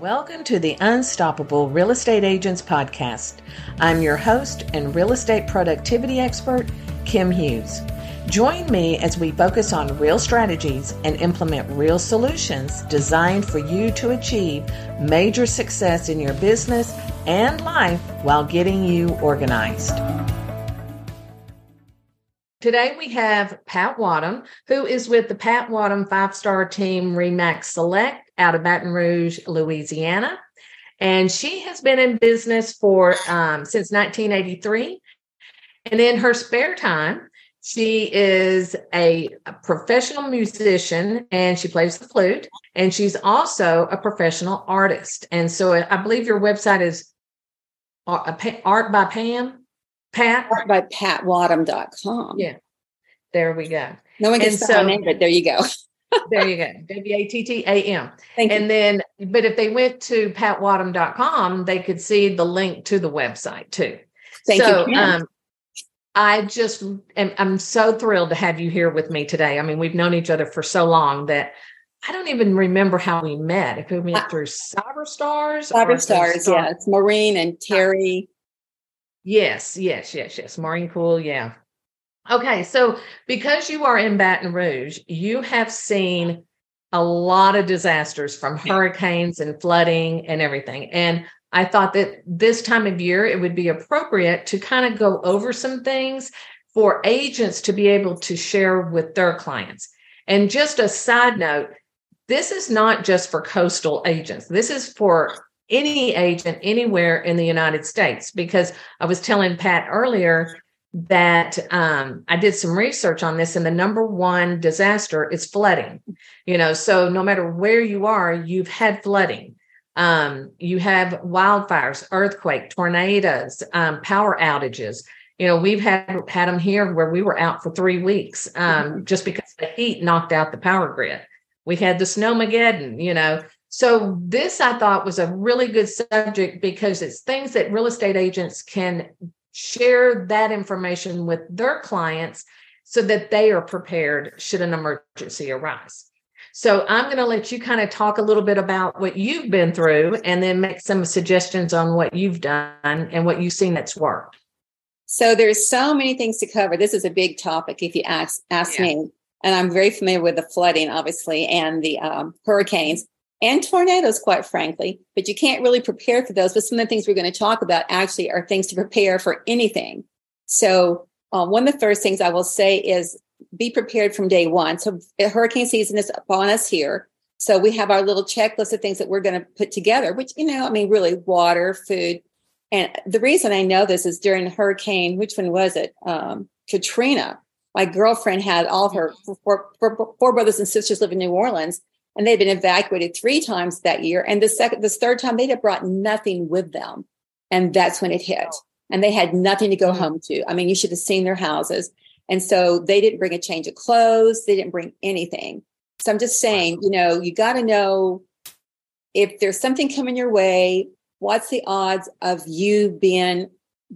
Welcome to the Unstoppable Real Estate Agents Podcast. I'm your host and real estate productivity expert, Kim Hughes. Join me as we focus on real strategies and implement real solutions designed for you to achieve major success in your business and life while getting you organized. Today we have Pat Wattam, who is with the Pat Wattam five star team Remax Select out of Baton Rouge, Louisiana. And she has been in business for um, since 1983. And in her spare time, she is a, a, professional musician and she plays the flute. And she's also a professional artist. And so I believe your website is Art by Pam. Pat? Art by patwattam.com. Yeah. There we go. No one gets so, my name, but there you go. there you go. W A T T A M. Thank and you. then, but if they went to patwattam.com, they could see the link to the website too. Thank so, you. Um, I just am I'm so thrilled to have you here with me today. I mean, we've known each other for so long that I don't even remember how we met. If we met through Cyberstars, Cyberstars, Star- yeah, it's Maureen and Terry. Yes, yes, yes, yes. Maureen Cool, yeah. Okay, so because you are in Baton Rouge, you have seen a lot of disasters from hurricanes and flooding and everything. And I thought that this time of year it would be appropriate to kind of go over some things for agents to be able to share with their clients. And just a side note, this is not just for coastal agents. This is for any agent anywhere in the United States because I was telling Pat earlier that um, I did some research on this, and the number one disaster is flooding. You know, so no matter where you are, you've had flooding. Um, you have wildfires, earthquake, tornadoes, um, power outages. You know, we've had had them here where we were out for three weeks um, mm-hmm. just because the heat knocked out the power grid. We had the snowmageddon. You know, so this I thought was a really good subject because it's things that real estate agents can share that information with their clients so that they are prepared should an emergency arise. So I'm going to let you kind of talk a little bit about what you've been through and then make some suggestions on what you've done and what you've seen that's worked. So there's so many things to cover. This is a big topic if you ask ask yeah. me. And I'm very familiar with the flooding, obviously, and the um, hurricanes and tornadoes, quite frankly, but you can't really prepare for those. But some of the things we're going to talk about actually are things to prepare for anything. So, uh, one of the first things I will say is be prepared from day one. So, hurricane season is upon us here. So, we have our little checklist of things that we're going to put together, which, you know, I mean, really water, food. And the reason I know this is during hurricane, which one was it? Um, Katrina. My girlfriend had all her four, four, four brothers and sisters live in New Orleans and they'd been evacuated three times that year. And the second, this third time, they'd have brought nothing with them, and that's when it hit. And they had nothing to go mm-hmm. home to. I mean, you should have seen their houses. And so they didn't bring a change of clothes. They didn't bring anything. So I'm just saying, you know, you got to know if there's something coming your way, what's the odds of you being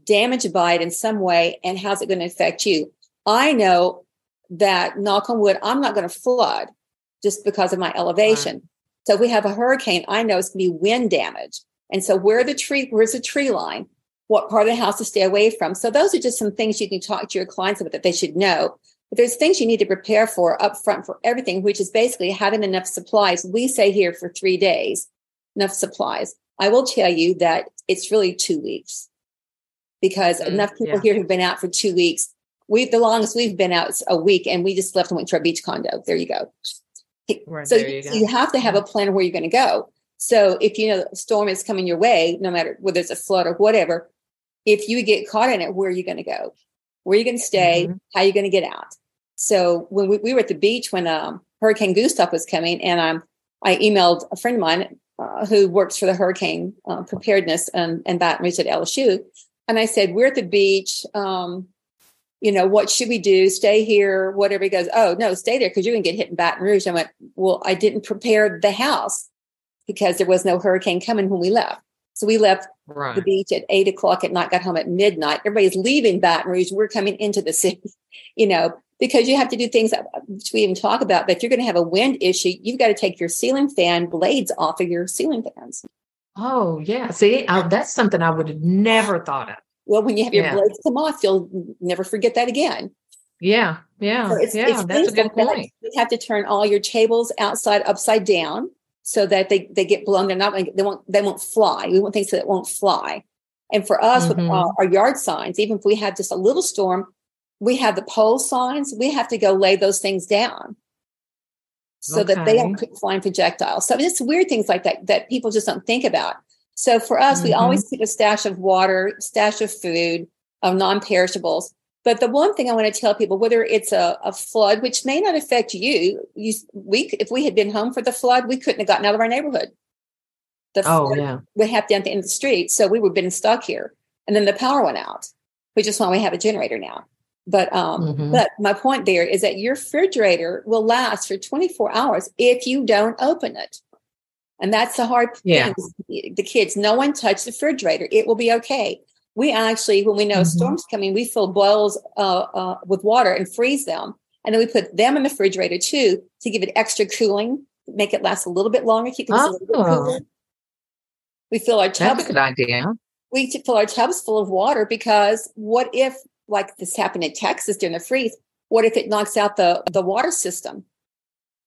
damaged by it in some way, and how's it going to affect you? I know that, knock on wood, I'm not going to flood just because of my elevation. Wow. So if we have a hurricane, I know it's going to be wind damage. And so where the tree, where's the tree line? What part of the house to stay away from? So those are just some things you can talk to your clients about that they should know. But there's things you need to prepare for up front for everything, which is basically having enough supplies. We say here for three days, enough supplies. I will tell you that it's really two weeks because mm, enough people yeah. here have been out for two weeks. We've the longest we've been out is a week, and we just left and went to our beach condo. There you go. Right, so you, you, have to have a plan of where you're going to go. So if you know a storm is coming your way, no matter whether it's a flood or whatever, if you get caught in it, where are you going to go? Where are you going to stay? Mm-hmm. How are you going to get out? So when we, we were at the beach when um, Hurricane Gustav was coming, and um, I emailed a friend of mine uh, who works for the hurricane uh, preparedness and, and Baton Rouge at LSU, and I said, "We're at the beach. Um, you know, what should we do? Stay here, whatever. He goes, oh, no, stay there because you can get hit in Baton Rouge. I went, well, I didn't prepare the house because there was no hurricane coming when we left. So we left right. the beach at eight o'clock at night, got home at midnight. Everybody's leaving Baton Rouge. We're coming into the city, you know. because you have to do things that which we even talk about. But if you're going to have a wind issue, you've got to take your ceiling fan blades off of your ceiling fans. Oh yeah, see, I, that's something I would have never thought of. Well, when you have your yeah. blades come off, you'll never forget that again. Yeah, yeah, so it's, yeah. It's that's a good like point. You have to turn all your tables outside upside down so that they they get blown. They're not they won't they won't fly. We want things that won't fly. And for us, mm-hmm. with our, our yard signs, even if we have just a little storm, we have the pole signs. We have to go lay those things down so okay. that they don't flying projectiles. So it's weird things like that that people just don't think about. So for us, mm-hmm. we always keep a stash of water, stash of food, of non-perishables. But the one thing I want to tell people, whether it's a, a flood, which may not affect you, you we if we had been home for the flood, we couldn't have gotten out of our neighborhood. The oh yeah, we have down at the end of the street, so we would have been stuck here. And then the power went out, which is why we have a generator now. But um, mm-hmm. but my point there is that your refrigerator will last for 24 hours if you don't open it. And that's the hard yeah. thing. The kids, no one touch the refrigerator. It will be okay. We actually, when we know mm-hmm. storms coming, we fill boils uh, uh, with water and freeze them. And then we put them in the refrigerator too to give it extra cooling, make it last a little bit longer, keep them oh. a little bit cooler. We fill our tubs. That's a good idea. We fill our tubs full of water because what if like this happened in Texas during the freeze, what if it knocks out the the water system?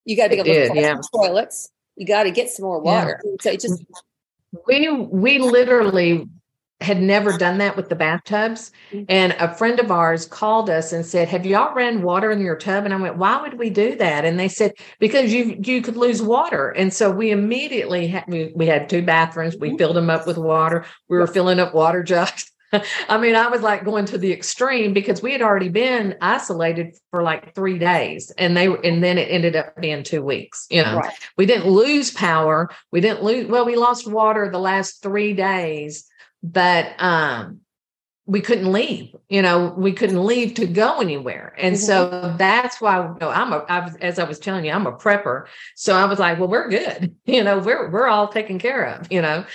You got to be able to flush yeah. toilets. You got to get some more water. Yeah. So it just we we literally had never done that with the bathtubs. Mm-hmm. And a friend of ours called us and said, Have y'all ran water in your tub? And I went, Why would we do that? And they said, Because you you could lose water. And so we immediately had we, we had two bathrooms. We mm-hmm. filled them up with water. We were filling up water jugs. I mean, I was like going to the extreme because we had already been isolated for like three days, and they and then it ended up being two weeks. You know, right. we didn't lose power. We didn't lose. Well, we lost water the last three days, but um, we couldn't leave. You know, we couldn't leave to go anywhere, and mm-hmm. so that's why you know, I'm a. I was, as I was telling you, I'm a prepper. So I was like, well, we're good. You know, we're we're all taken care of. You know,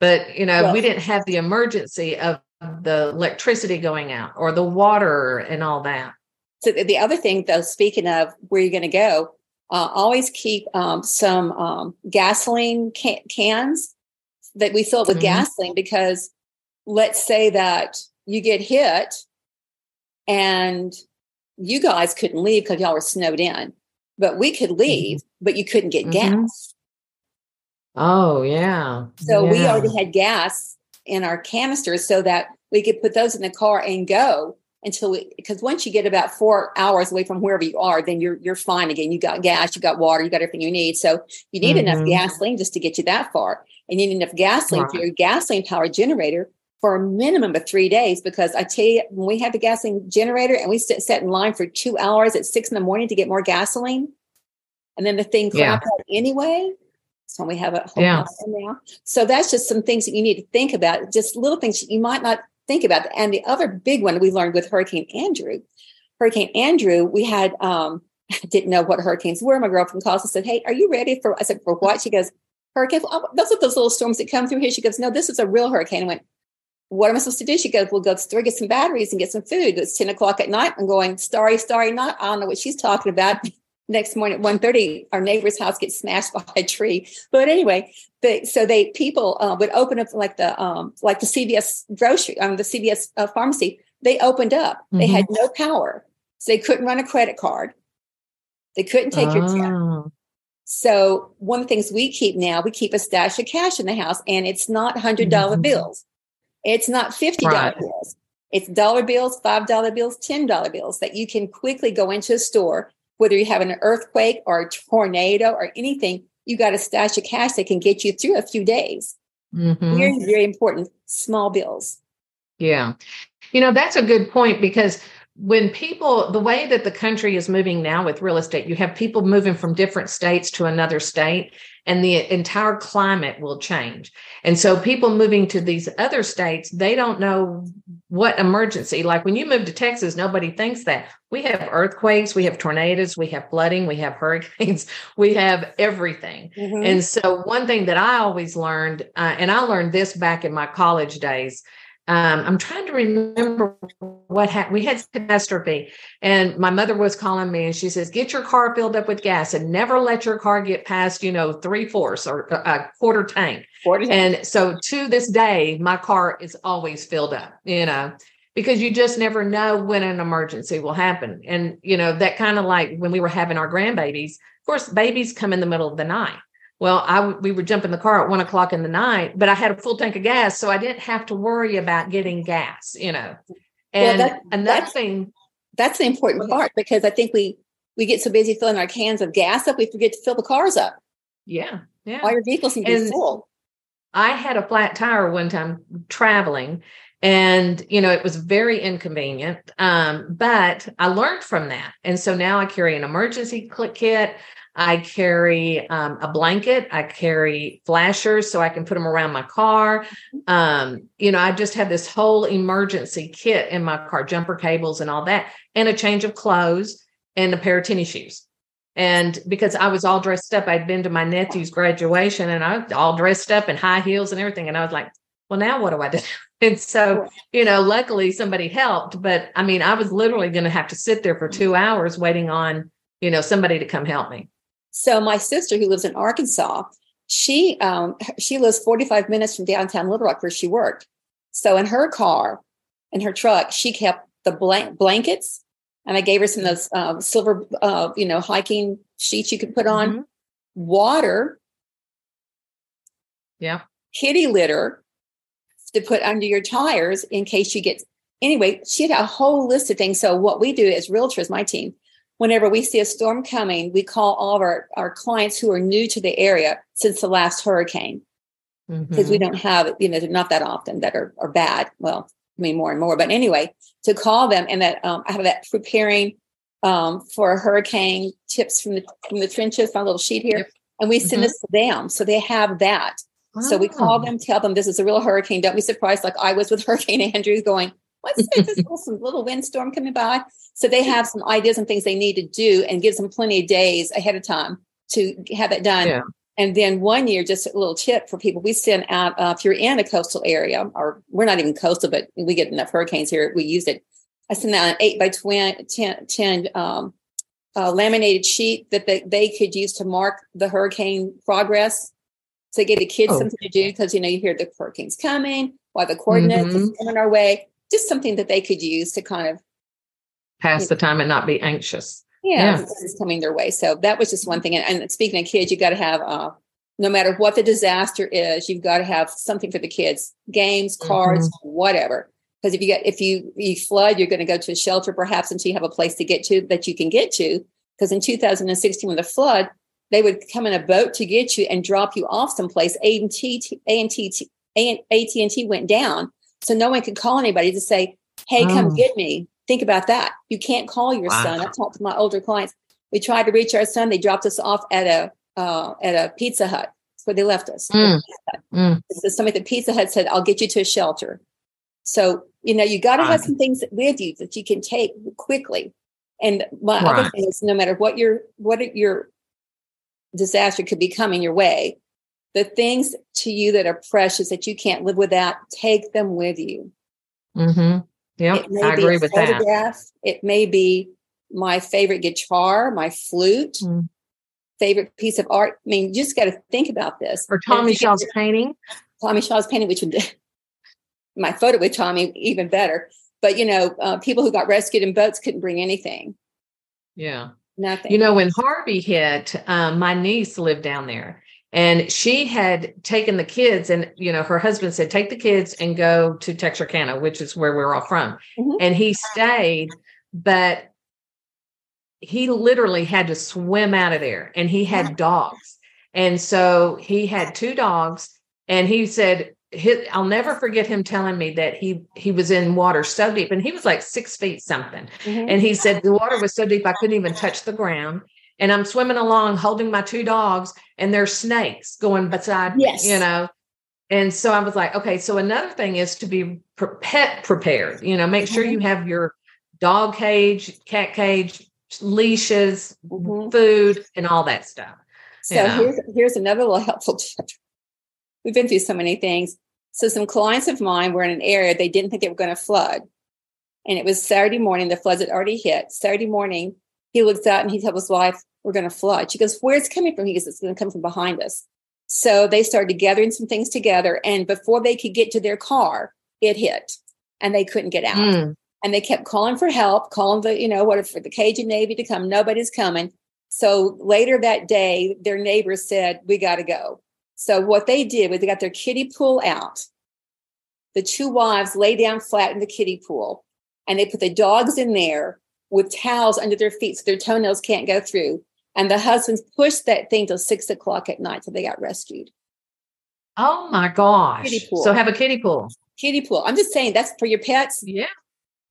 but you know, we didn't have the emergency of the electricity going out or the water and all that. So the other thing, though, speaking of where you're going to go, uh, always keep um, some um, gasoline can- cans that we fill with mm-hmm. gasoline because let's say that you get hit and you guys couldn't leave because y'all were snowed in, but we could leave, mm-hmm. but you couldn't get mm-hmm. gas. Oh yeah. So yeah. we already had gas in our canisters so that we could put those in the car and go until we because once you get about four hours away from wherever you are, then you're you're fine again. You got gas, you got water, you got everything you need. So you need mm-hmm. enough gasoline just to get you that far. And you need enough gasoline right. for your gasoline powered generator for a minimum of three days. Because I tell you, when we had the gasoline generator and we sit, sat in line for two hours at six in the morning to get more gasoline, and then the thing yeah. out anyway. So we have a whole yeah. now. So that's just some things that you need to think about, just little things you might not think about. And the other big one we learned with Hurricane Andrew, Hurricane Andrew, we had um, didn't know what hurricanes were. My girlfriend calls and said, Hey, are you ready for I said, for what? She goes, Hurricane, oh, those are those little storms that come through here. She goes, No, this is a real hurricane. I went, What am I supposed to do? She goes, We'll go to get some batteries and get some food. It's 10 o'clock at night. I'm going, starry, starry night. I don't know what she's talking about next morning at 1.30 our neighbor's house gets smashed by a tree but anyway they, so they people uh, would open up like the um, like the cvs grocery um, the cvs uh, pharmacy they opened up mm-hmm. they had no power so they couldn't run a credit card they couldn't take oh. your so one of the things we keep now we keep a stash of cash in the house and it's not $100 mm-hmm. bills it's not $50 right. bills it's dollar bills five dollar bills ten dollar bills that you can quickly go into a store whether you have an earthquake or a tornado or anything, you got a stash of cash that can get you through a few days. Mm-hmm. Very, very important. Small bills. Yeah. You know, that's a good point because when people, the way that the country is moving now with real estate, you have people moving from different states to another state and the entire climate will change. And so people moving to these other states, they don't know what emergency. Like when you move to Texas, nobody thinks that. We have earthquakes, we have tornadoes, we have flooding, we have hurricanes, we have everything. Mm-hmm. And so one thing that I always learned, uh, and I learned this back in my college days, um, I'm trying to remember what happened. We had catastrophe, and my mother was calling me, and she says, "Get your car filled up with gas, and never let your car get past, you know, three fourths or a quarter tank." Quarter tank. And so, to this day, my car is always filled up. You know, because you just never know when an emergency will happen, and you know that kind of like when we were having our grandbabies. Of course, babies come in the middle of the night. Well, I we would jump in the car at one o'clock in the night, but I had a full tank of gas, so I didn't have to worry about getting gas. You know, and well, that, another that's, thing that's the important part because I think we we get so busy filling our cans of gas up, we forget to fill the cars up. Yeah, yeah. All your vehicles need to be full. I had a flat tire one time traveling, and you know it was very inconvenient. Um, but I learned from that, and so now I carry an emergency kit. I carry um, a blanket. I carry flashers so I can put them around my car. Um, you know, I just have this whole emergency kit in my car, jumper cables and all that, and a change of clothes and a pair of tennis shoes. And because I was all dressed up, I'd been to my nephew's graduation and I was all dressed up in high heels and everything. And I was like, well, now what do I do? And so, you know, luckily somebody helped. But I mean, I was literally going to have to sit there for two hours waiting on, you know, somebody to come help me. So my sister, who lives in Arkansas, she um, she lives 45 minutes from downtown Little Rock where she worked. So in her car, in her truck, she kept the blank blankets, and I gave her some of those uh, silver, uh, you know, hiking sheets you could put on, mm-hmm. water, yeah, kitty litter to put under your tires in case you get. Anyway, she had a whole list of things. So what we do as realtors, my team, whenever we see a storm coming, we call all of our, our clients who are new to the area since the last hurricane. Because mm-hmm. we don't have, you know, not that often that are, are bad. Well, I mean, more and more. But anyway, to call them and that um, I have that preparing um, for a hurricane tips from the from the trenches, my little sheet here, yep. and we send mm-hmm. this to them, so they have that. Oh. So we call them, tell them this is a real hurricane. Don't be surprised, like I was with Hurricane Andrew, going, "What's this little, little windstorm coming by?" So they have some ideas and things they need to do and gives them plenty of days ahead of time to have it done. Yeah. And then one year, just a little tip for people, we send out, uh, if you're in a coastal area, or we're not even coastal, but we get enough hurricanes here, we use it. I send out an eight by 20, 10, 10 um, uh, laminated sheet that they, they could use to mark the hurricane progress. So give the kids oh. something to do because, you know, you hear the hurricane's coming, while the coordinates mm-hmm. coming our way, just something that they could use to kind of pass the time and not be anxious. Yeah, yeah. it's coming their way. So that was just one thing. And, and speaking of kids, you got to have, uh, no matter what the disaster is, you've got to have something for the kids: games, cards, mm-hmm. whatever. Because if you get if you you flood, you're going to go to a shelter perhaps until you have a place to get to that you can get to. Because in 2016, when the flood, they would come in a boat to get you and drop you off someplace. A and T, A and T, A and T went down, so no one could call anybody to say, "Hey, come oh. get me." Think about that. You can't call your wow. son. I talked to my older clients. We tried to reach our son. They dropped us off at a uh, at a Pizza Hut. That's where they left us. Mm. Mm. So somebody at Pizza Hut said, "I'll get you to a shelter." So you know you got to right. have some things with you that you can take quickly. And my right. other thing is, no matter what your what your disaster could be coming your way, the things to you that are precious that you can't live without, take them with you. Mm-hmm. Yeah, I agree with that. It may be my favorite guitar, my flute, mm. favorite piece of art. I mean, you just got to think about this. Or Tommy Shaw's painting. Tommy Shaw's painting, which would my photo with Tommy even better. But you know, uh, people who got rescued in boats couldn't bring anything. Yeah, nothing. You know, when Harvey hit, um, my niece lived down there, and she had taken the kids and you know her husband said take the kids and go to texarkana which is where we're all from mm-hmm. and he stayed but he literally had to swim out of there and he had dogs and so he had two dogs and he said I'll never forget him telling me that he he was in water so deep, and he was like six feet something. Mm-hmm. And he said the water was so deep I couldn't even touch the ground and I'm swimming along holding my two dogs and there's snakes going beside yes. me, you know. And so I was like, okay, so another thing is to be pet prepared, you know, make sure mm-hmm. you have your dog cage, cat cage, leashes, mm-hmm. food, and all that stuff. So here's here's another little helpful tip. We've been through so many things. So some clients of mine were in an area they didn't think they were going to flood. And it was Saturday morning, the floods had already hit. Saturday morning, he looks out and he tells his wife, We're going to flood. She goes, Where's it coming from? He goes, It's going to come from behind us. So they started gathering some things together. And before they could get to their car, it hit and they couldn't get out. Mm. And they kept calling for help, calling the, you know, what if for the Cajun Navy to come. Nobody's coming. So later that day, their neighbors said, We got to go. So what they did was they got their kiddie pool out. The two wives lay down flat in the kiddie pool and they put the dogs in there with towels under their feet so their toenails can't go through. And the husbands pushed that thing till six o'clock at night till they got rescued. Oh my gosh. So have a kiddie pool. Kiddie pool. I'm just saying that's for your pets. Yeah.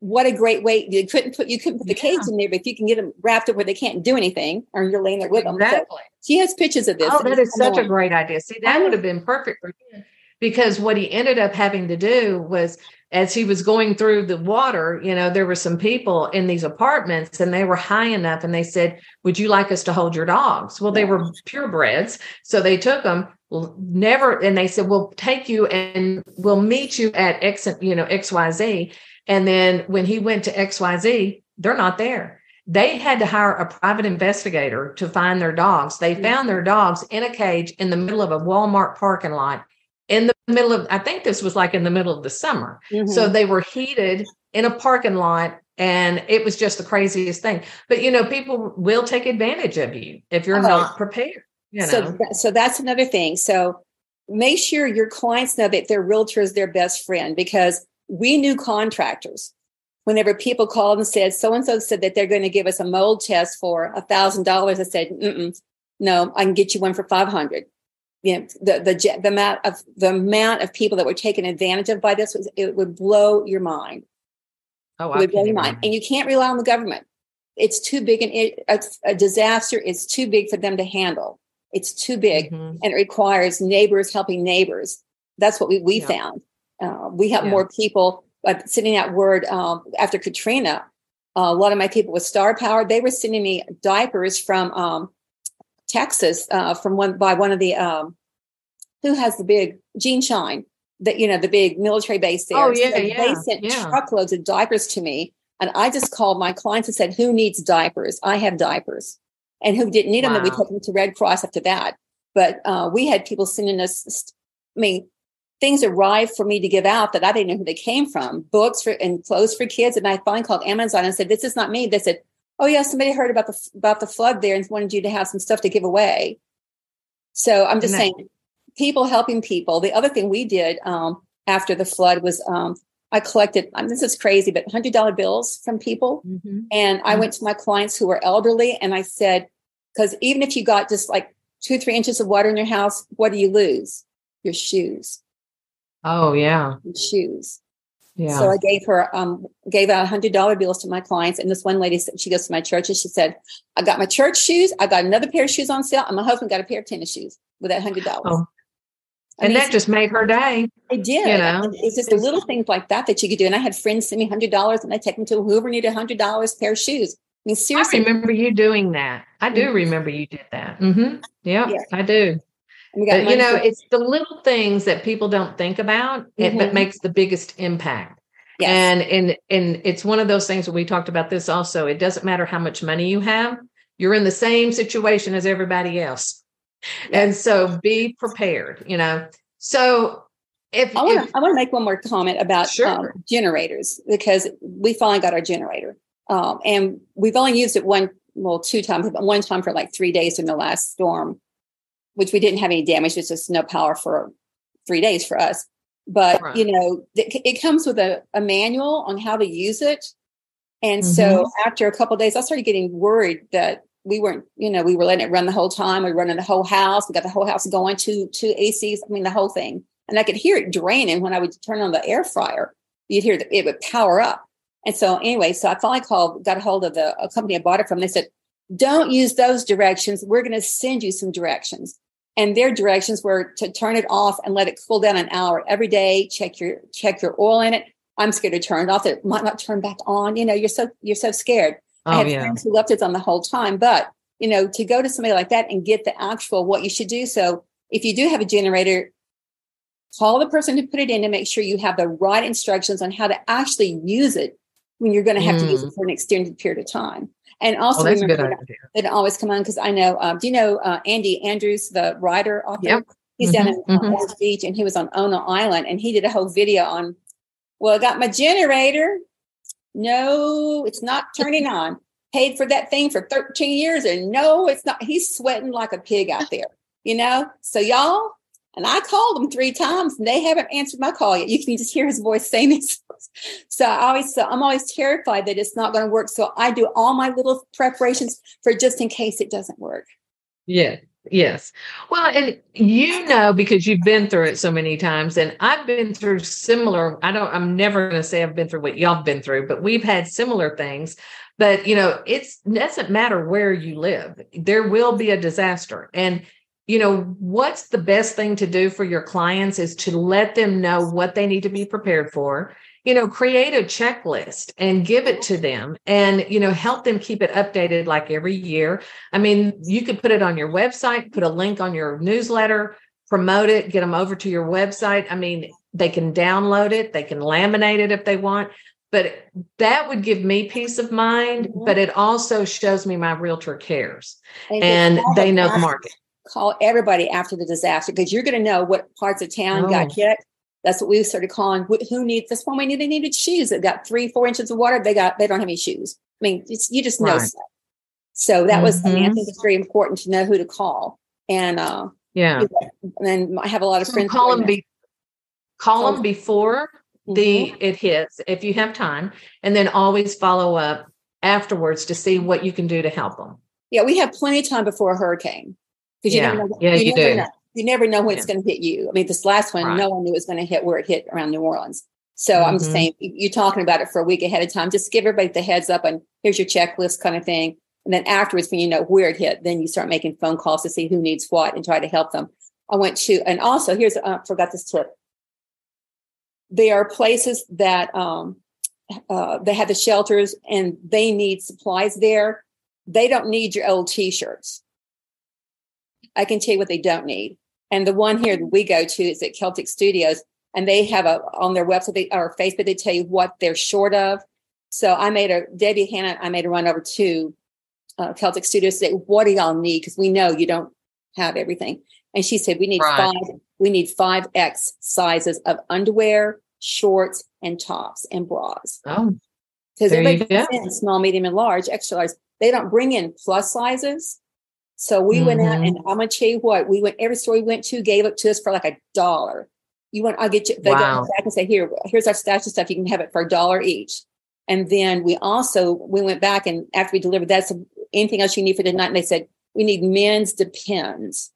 What a great way. You couldn't put you couldn't put the yeah. cage in there, but if you can get them wrapped up where they can't do anything or you're laying there with exactly. them. So she has pictures of this. Oh, that is such a great idea. See, that would have been perfect for him because what he ended up having to do was as he was going through the water, you know, there were some people in these apartments and they were high enough and they said, Would you like us to hold your dogs? Well, they were purebreds. So they took them, never, and they said, We'll take you and we'll meet you at X, you know, XYZ. And then when he went to XYZ, they're not there. They had to hire a private investigator to find their dogs. They mm-hmm. found their dogs in a cage in the middle of a Walmart parking lot in the middle of, I think this was like in the middle of the summer. Mm-hmm. So they were heated in a parking lot and it was just the craziest thing. But you know, people will take advantage of you if you're oh. not prepared. You know? So, so that's another thing. So make sure your clients know that their realtor is their best friend because we knew contractors. Whenever people called and said, so and so said that they're going to give us a mold test for a thousand dollars, I said, no, I can get you one for 500 you know the the the amount of the amount of people that were taken advantage of by this was it would blow your mind. Oh, it would blow your mind, and you can't rely on the government. It's too big, and it, a, a, disaster is too big for them to handle. It's too big, mm-hmm. and it requires neighbors helping neighbors. That's what we we yeah. found. Uh, we have yeah. more people uh, sending out word um, after Katrina. Uh, a lot of my people with Star Power, they were sending me diapers from um, Texas uh, from one by one of the um, who has the big Jean Shine that you know the big military base there. Oh yeah, so yeah They sent yeah. truckloads of diapers to me, and I just called my clients and said, "Who needs diapers? I have diapers." And who didn't need wow. them, then we took them to Red Cross after that. But uh, we had people sending us. I mean, things arrived for me to give out that I didn't know who they came from. Books for and clothes for kids, and I finally called Amazon and said, "This is not me." They said, oh yeah, somebody heard about the about the flood there and wanted you to have some stuff to give away. So I'm just saying, people helping people. The other thing we did um, after the flood was um, I collected. I mean, this is crazy, but hundred dollar bills from people, mm-hmm. and I mm-hmm. went to my clients who were elderly, and I said, because even if you got just like two three inches of water in your house, what do you lose? Your shoes. Oh yeah, shoes. Yeah. So I gave her, um, gave out hundred dollar bills to my clients. And this one lady said, she goes to my church and she said, I got my church shoes. I got another pair of shoes on sale. And my husband got a pair of tennis shoes with that hundred dollars. Oh. And mean, that just made her day. It did. You know, it's just little things like that that you could do. And I had friends send me hundred dollars, and I take them to whoever needed hundred dollars pair of shoes. I mean, seriously, I remember you doing that. I do mm-hmm. remember you did that. Mm-hmm. Yep, yeah, I do. But, you know, it's the little things that people don't think about mm-hmm. that makes the biggest impact. Yes. And and and it's one of those things that we talked about this also. It doesn't matter how much money you have, you're in the same situation as everybody else. Yes. And so be prepared, you know. So if I want to I want to make one more comment about sure. um, generators because we finally got our generator. Um, and we've only used it one well two times but one time for like three days in the last storm which we didn't have any damage it's just no power for three days for us. But right. you know it, it, comes with a, a, manual on how to use it. And mm-hmm. so after a couple days i started getting worried that we weren't you know we were letting it run the whole time we were running the whole house we got the whole house going to two acs i mean the whole thing. And i could hear it draining when i would turn on the air fryer. You'd hear that it would power up. And so anyway so i finally called got a hold of the company i bought it from. They said don't use those directions. We're going to send you some directions and their directions were to turn it off and let it cool down an hour every day check your check your oil in it i'm scared to turn it off it might not turn back on you know you're so you're so scared oh, i have yeah. friends who left it on the whole time but you know to go to somebody like that and get the actual what you should do so if you do have a generator call the person to put it in to make sure you have the right instructions on how to actually use it when you're going to have mm. to use it mm. for an extended period of time. And also well, remember that, always come on because I know. Um, do you know uh, Andy Andrews, the writer author? Yep. He's mm-hmm, down in mm-hmm. Orange Beach, and he was on Ono Island, and he did a whole video on. Well, I got my generator. No, it's not turning on. Paid for that thing for 13 years, and no, it's not. He's sweating like a pig out there, you know. So y'all, and I called them three times and they haven't answered my call yet. You can just hear his voice saying this. So I always, so I'm always terrified that it's not going to work. So I do all my little preparations for just in case it doesn't work. Yeah. Yes. Well, and you know, because you've been through it so many times, and I've been through similar, I don't, I'm never going to say I've been through what y'all have been through, but we've had similar things. But, you know, it's doesn't matter where you live, there will be a disaster. And you know, what's the best thing to do for your clients is to let them know what they need to be prepared for. You know, create a checklist and give it to them and, you know, help them keep it updated like every year. I mean, you could put it on your website, put a link on your newsletter, promote it, get them over to your website. I mean, they can download it, they can laminate it if they want but that would give me peace of mind mm-hmm. but it also shows me my realtor cares and, and they know the market call everybody after the disaster because you're going to know what parts of town oh. got hit. That's what we started calling who needs this one. We knew they needed shoes that got three, four inches of water. They got, they don't have any shoes. I mean, you just know right. stuff. So that was, mm-hmm. I, mean, I think it's very important to know who to call. And, uh, yeah. And then I have a lot of friends. Call them, be, call them before mm-hmm. the, it hits, if you have time, and then always follow up afterwards to see what you can do to help them. Yeah. We have plenty of time before a hurricane because you yeah. never know, yeah, you, you do. Know, you never know when yeah. it's going to hit you. I mean, this last one, right. no one knew it was going to hit where it hit around New Orleans. So mm-hmm. I'm just mm-hmm. saying, you're talking about it for a week ahead of time. Just give everybody the heads up and here's your checklist kind of thing. And then afterwards, when you know where it hit, then you start making phone calls to see who needs what and try to help them. I went to, and also here's, I uh, forgot this tip. There are places that um, uh, they have the shelters and they need supplies there. They don't need your old t-shirts. I can tell you what they don't need. And the one here that we go to is at Celtic Studios, and they have a on their website they, or Facebook they tell you what they're short of. So I made a Debbie Hannah. I made a run over to uh, Celtic Studios to say, "What do y'all need?" Because we know you don't have everything. And she said, "We need right. five. We need five X sizes of underwear, shorts, and tops and bras." Oh, because everybody small, medium, and large, extra large. They don't bring in plus sizes. So we mm-hmm. went out and mm-hmm. I'm gonna tell you what, we went every store we went to gave it to us for like a dollar. You want I'll get you they wow. go back and say, here, here's our stash of stuff. You can have it for a dollar each. And then we also we went back and after we delivered that's anything else you need for the night. And they said, we need men's depends.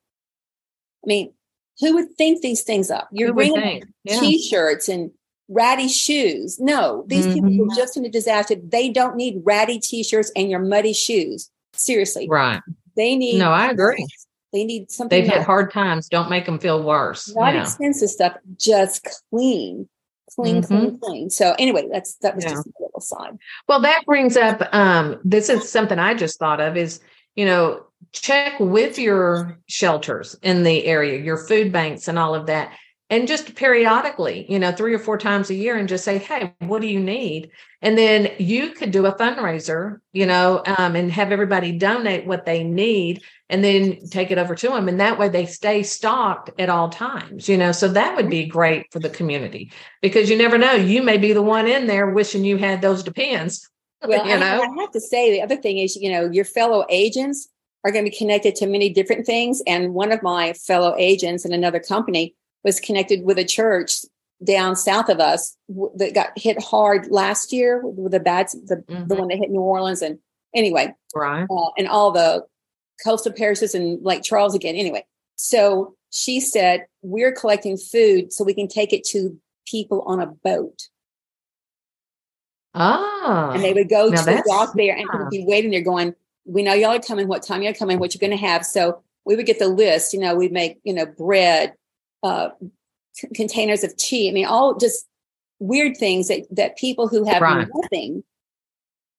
I mean, who would think these things up? You're bringing yeah. t-shirts and ratty shoes. No, these mm-hmm. people were just in a disaster. They don't need ratty t-shirts and your muddy shoes. Seriously. Right. They need. No, I agree. They need something. They've had hard times. Don't make them feel worse. Not yeah. expensive stuff, just clean, clean, mm-hmm. clean, clean. So anyway, that's that was yeah. just a little side. Well, that brings up. Um, this is something I just thought of. Is you know check with your shelters in the area, your food banks, and all of that and just periodically, you know, three or four times a year and just say, Hey, what do you need? And then you could do a fundraiser, you know, um, and have everybody donate what they need and then take it over to them. And that way they stay stocked at all times, you know. So that would be great for the community because you never know. You may be the one in there wishing you had those depends. Well, you know? I, I have to say, the other thing is, you know, your fellow agents are going to be connected to many different things. And one of my fellow agents in another company was connected with a church down south of us that got hit hard last year with the bad the, mm-hmm. the one that hit New Orleans and anyway right. uh, and all the coastal parishes and Lake Charles again. Anyway so she said we're collecting food so we can take it to people on a boat. Ah and they would go to the dock there and yeah. be waiting there going we know y'all are coming. What time y'all coming? What you're going to have? So we would get the list you know we'd make you know bread uh, c- containers of tea. I mean, all just weird things that that people who have right. nothing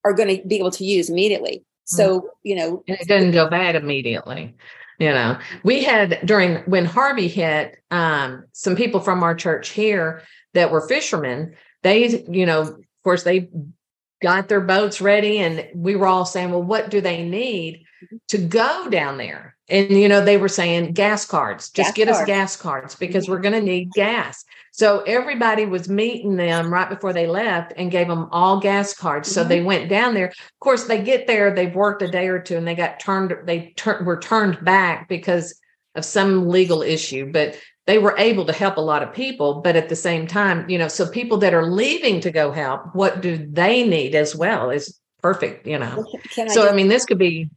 are going to be able to use immediately. So, mm. you know, and it doesn't go bad immediately. you know, we had during when Harvey hit, um, some people from our church here that were fishermen, they, you know, of course, they got their boats ready and we were all saying, well, what do they need to go down there? And, you know, they were saying gas cards, just Gas get us gas cards because we're going to need gas. So everybody was meeting them right before they left and gave them all gas cards. So Mhm. they went down there. Of course, they get there, they've worked a day or two and they got turned, they tur- were turned back because of some legal issue, but they were able to help a lot of people. But at the same time, you know, so people that are leaving to go help, what do they need as well is perfect, you know. I So, I mean, this could be,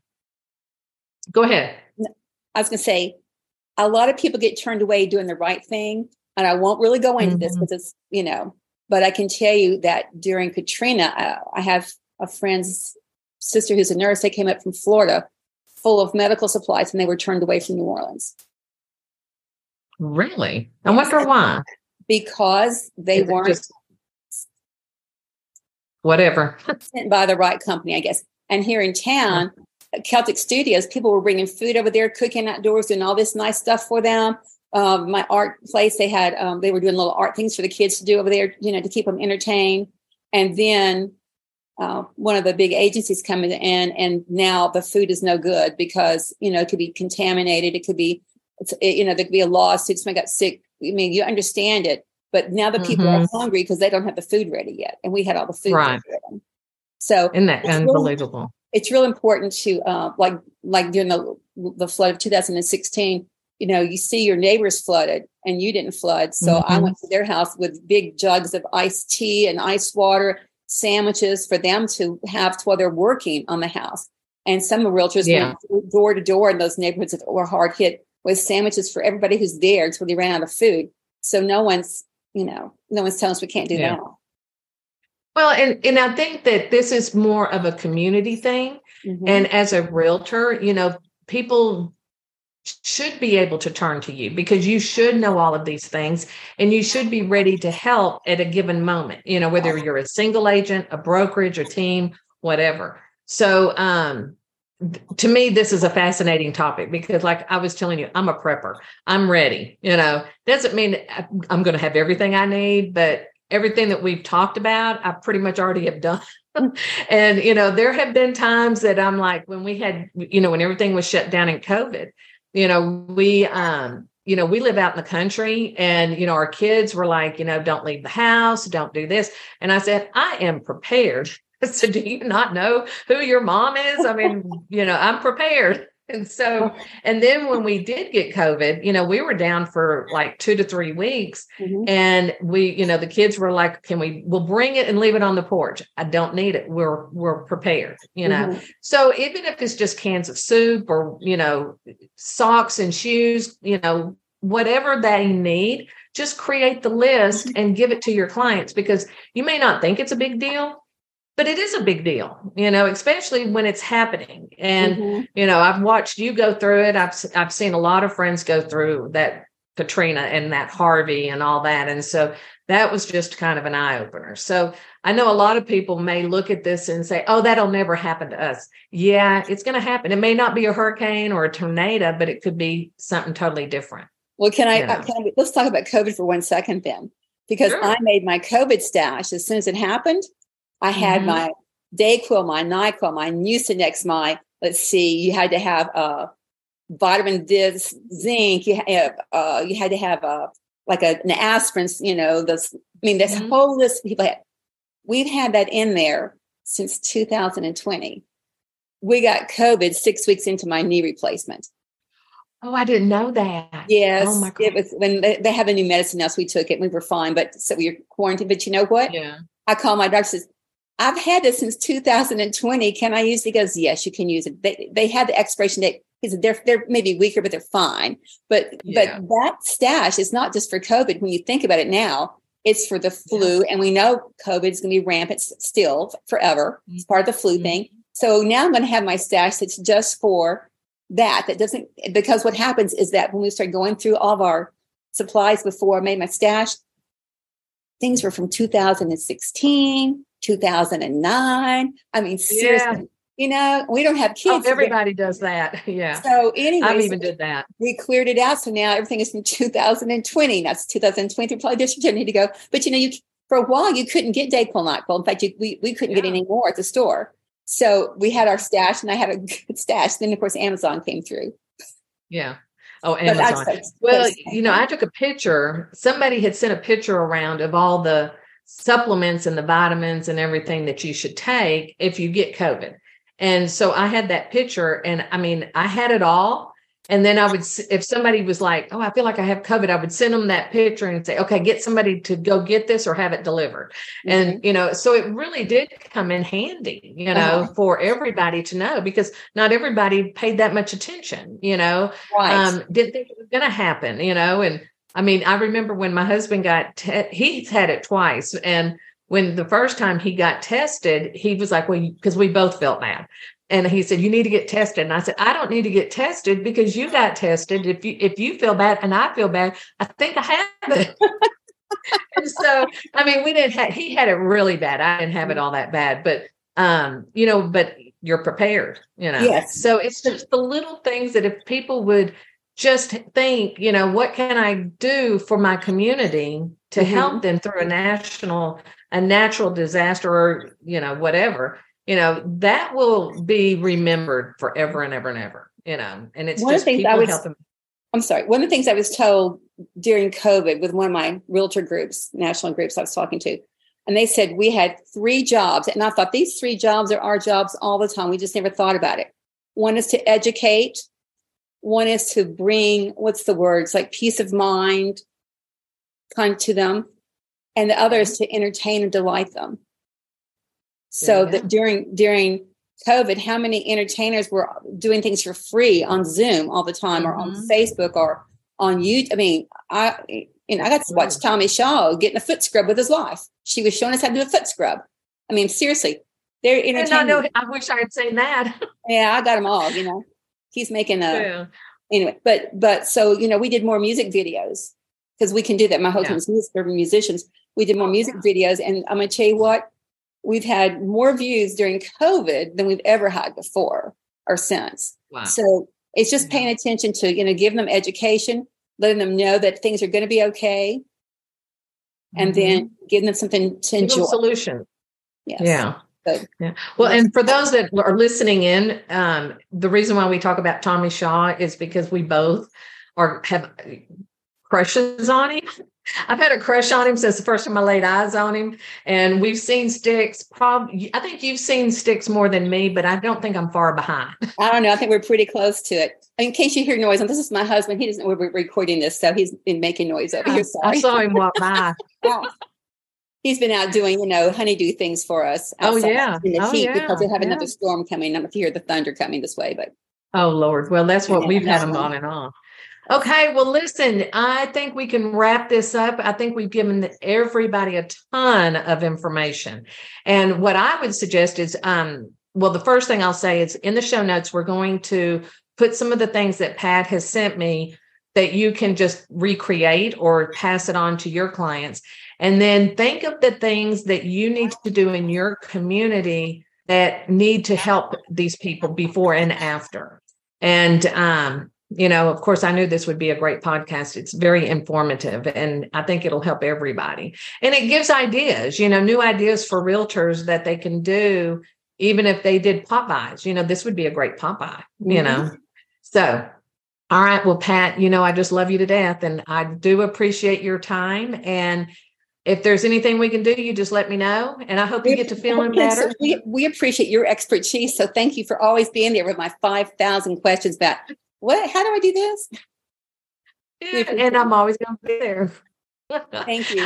go ahead. I was going to say, a lot of people get turned away doing the right thing. And I won't really go into this Mhm. because it's, you know, but I can tell you that during Katrina, uh, I have a friend's sister who's a nurse. They came up from Florida full of medical supplies and they were turned away from New Orleans Really? I wonder why. because they weren't just- whatever. sent by the right company, I guess. And here in town, Celtic Studios, people were bringing food over there, cooking outdoors, doing all this nice stuff for them. Um, my art place, they had um, they were doing little art things for the kids to do over there, you know, to keep them entertained. And then uh, one of the big agencies coming in, and now the food is no good because you know it could be contaminated. It could be, it, you know, there could be a lawsuit. Somebody got sick. I mean, you understand it, but now the people are hungry because they don't have the food ready yet, and we had all the food Right. ready. So Isn't that unbelievable? It's real important to uh, like like during the the flood of 2016 you know you see your neighbors flooded and you didn't flood so i Mhm. went to their house with big jugs of iced tea and ice water sandwiches for them to have while they're working on the house and some of the realtors Yeah. went door to door in those neighborhoods that were hard hit with sandwiches for everybody who's there until they ran out of food so no one's you know no one's telling us we can't do Yeah. that Well, and, and I think that this is more of a community thing. Mhm. And as a realtor, you know, people should be able to turn to you because you should know all of these things and you should be ready to help at a given moment, you know, whether you're a single agent, a brokerage, a team, whatever. So, um, to me, this is a fascinating topic because, like I was telling you, I'm a prepper. I'm ready. You know, doesn't mean I'm going to have everything I need, but everything that we've talked about, I pretty much already have done. and you know, there have been times that I'm like, when we had, you know, when everything was shut down in COVID, you know, we, um, you know, we live out in the country and, you know, our kids were like, you know, don't leave the house, don't do this. And I said, I am prepared. So do you not know who your mom is? I mean, you know, I'm prepared. And so, and then when we did get COVID, you know, we were down for like two to three weeks. Mhm. And we, you know, the kids were like, can we, we'll bring it and leave it on the porch. I don't need it. We're, we're prepared, you know? Mhm. So even if it's just cans of soup or, you know, socks and shoes, you know, whatever they need, just create the list and give it to your clients because you may not think it's a big deal, but it is a big deal, you know, especially when it's happening. And, Mhm. you know, I've watched you go through it. I've, I've seen a lot of friends go through that Katrina and that Harvey and all that. And so that was just kind of an eye opener. So I know a lot of people may look at this and say, oh, that'll never happen to us. Yeah, it's going to happen. It may not be a hurricane or a tornado, but it could be something totally different. Well, can I, you know. uh, can I let's talk about COVID for one second then, because Sure. I made my COVID stash as soon as it happened. I had Mhm. my Dayquil, my Nyquil, my Mucinex, my let's see, you had to have uh, vitamin this, zinc. You had uh, you had to have uh, like a, an aspirin. You know, this. I mean, this Mhm. whole list of people had. We've had that in there since 2020. We got COVID six weeks into my knee replacement. Oh, I didn't know that. Yes, Oh my God. it was when they, they have a new medicine now, so we took it. and We were fine, but so we were quarantined. But you know what? Yeah. I called my doctor. Says, "I've had this since 2020. Can I use it?" He goes, "Yes, you can use it." They they had the expiration date. Said they're they're maybe weaker, but they're fine. But Yeah. but that stash is not just for COVID. When you think about it now, it's for the flu, and we know COVID is going to be rampant still forever. It's part of the flu Mhm. thing. So now I'm going to have my stash that's just for that. That doesn't because what happens is that when we start going through all of our supplies before I made my stash, things were from 2016, 2009. I mean, seriously. You know, we don't have Oh, kids. but- everybody does that. Yeah. So anyway, I've even did that. we cleared it out. So now everything is from 2020. That's 2023. Probably district didn't need to go. But you know, you for a while you couldn't get Dayquil NyQuil. In fact, you, we we couldn't get any more at the store. So we had our stash, and I had a good stash. Then of course Amazon came through. Yeah. Oh, Amazon. Well, you know, I took a picture. Somebody had sent a picture around of all the supplements and the vitamins and everything that you should take if you get COVID. And so I had that picture, and I mean, I had it all. And then I would, if somebody was like, "Oh, I feel like I have COVID," I would send them that picture and say, "Okay, get somebody to go get this or have it delivered." And you know, so it really did come in handy, you know, Uh-huh. for everybody to know because not everybody paid that much attention, you know right. um, didn't think it was going to happen, you know. And I mean, I remember when my husband got, te- he's had it twice. And when the first time he got tested, he was like, well, because we both felt bad. And he said, you need to get tested. And I said, I don't need to get tested because you got tested. If you, if you feel bad and I feel bad, I think I have it. and so, I mean, we didn't have, he had it really bad. I didn't have it all that bad, but, um, you know, but you're prepared, you know. Yes. So it's just the little things that if people would just think, you know, what can I do for my community to Mhm. help them through a national, a natural disaster or, you know, whatever, you know, that will be remembered forever and ever and ever, you know, and it's One of just the things I people was- helping. I'm sorry. One of the things I was told during COVID with one of my realtor groups, national groups I was talking to, and they said we had three jobs. And I thought these three jobs are our jobs all the time. We just never thought about it. One is to educate, one is to bring, what's the words, like peace of mind kind to them, and the other is to entertain and delight them. So Yeah. that during during COVID, how many entertainers were doing things for free on Zoom all the time, or on Mhm. Facebook, or on YouTube? I mean, I you know I got to watch Tommy Shaw getting a foot scrub with his wife. She was showing us how to do a foot scrub. I mean, seriously, they're I entertaining. know, I wish I had seen that. Yeah, I got them all. You know, he's making a yeah. anyway. But but so you know, we did more music videos because we can do that. My husband's music, they're musicians. We did more Oh, music videos, and I'm gonna tell you what, we've had more views during COVID than we've ever had before or since. Wow. So it's just paying attention to you know giving them education, letting them know that things are going to be okay, and Mhm. then giving them something to Give enjoy. solution. Yes. Yeah. Good. Yeah. Well, and for those that are listening in, um, the reason why we talk about Tommy Shaw is because we both are have crushes on him. I've had a crush on him since the first time I laid eyes on him, and we've seen Styx. Probably, I think you've seen Styx more than me, but I don't think I'm far behind. I don't know. I think we're pretty close to it. In case you hear noise, and this is my husband. He doesn't know we're recording this, so he's been making noise over here. I saw him walk by. He's been out doing, you know, honeydew things for us. Oh, yeah. in the Oh, heat yeah. because we have Yeah. another storm coming. I don't know if you hear the thunder coming this way, but Oh Lord. Well, that's what Yeah, we've had that's them one. on and on. Okay, well, listen, I think we can wrap this up. I think we've given everybody a ton of information. And what I would suggest is um, well, the first thing I'll say is in the show notes, we're going to put some of the things that Pat has sent me that you can just recreate or pass it on to your clients. And then think of the things that you need to do in your community that need to help these people before and after. And um, you know, of course, I knew this would be a great podcast. It's very informative and I think it'll help everybody. And it gives ideas, you know, new ideas for realtors that they can do, even if they did pop-bys. You know, this would be a great pop-by, you Mhm. know. So, all right. Well, Pat, you know, I just love you to death and I do appreciate your time. And if there's anything we can do, you just let me know. And I hope you get to feeling better. We, we appreciate your expertise. So thank you for always being there with my 5,000 questions about what, how do I do this? Yeah, and I'm always going to be there. Thank you.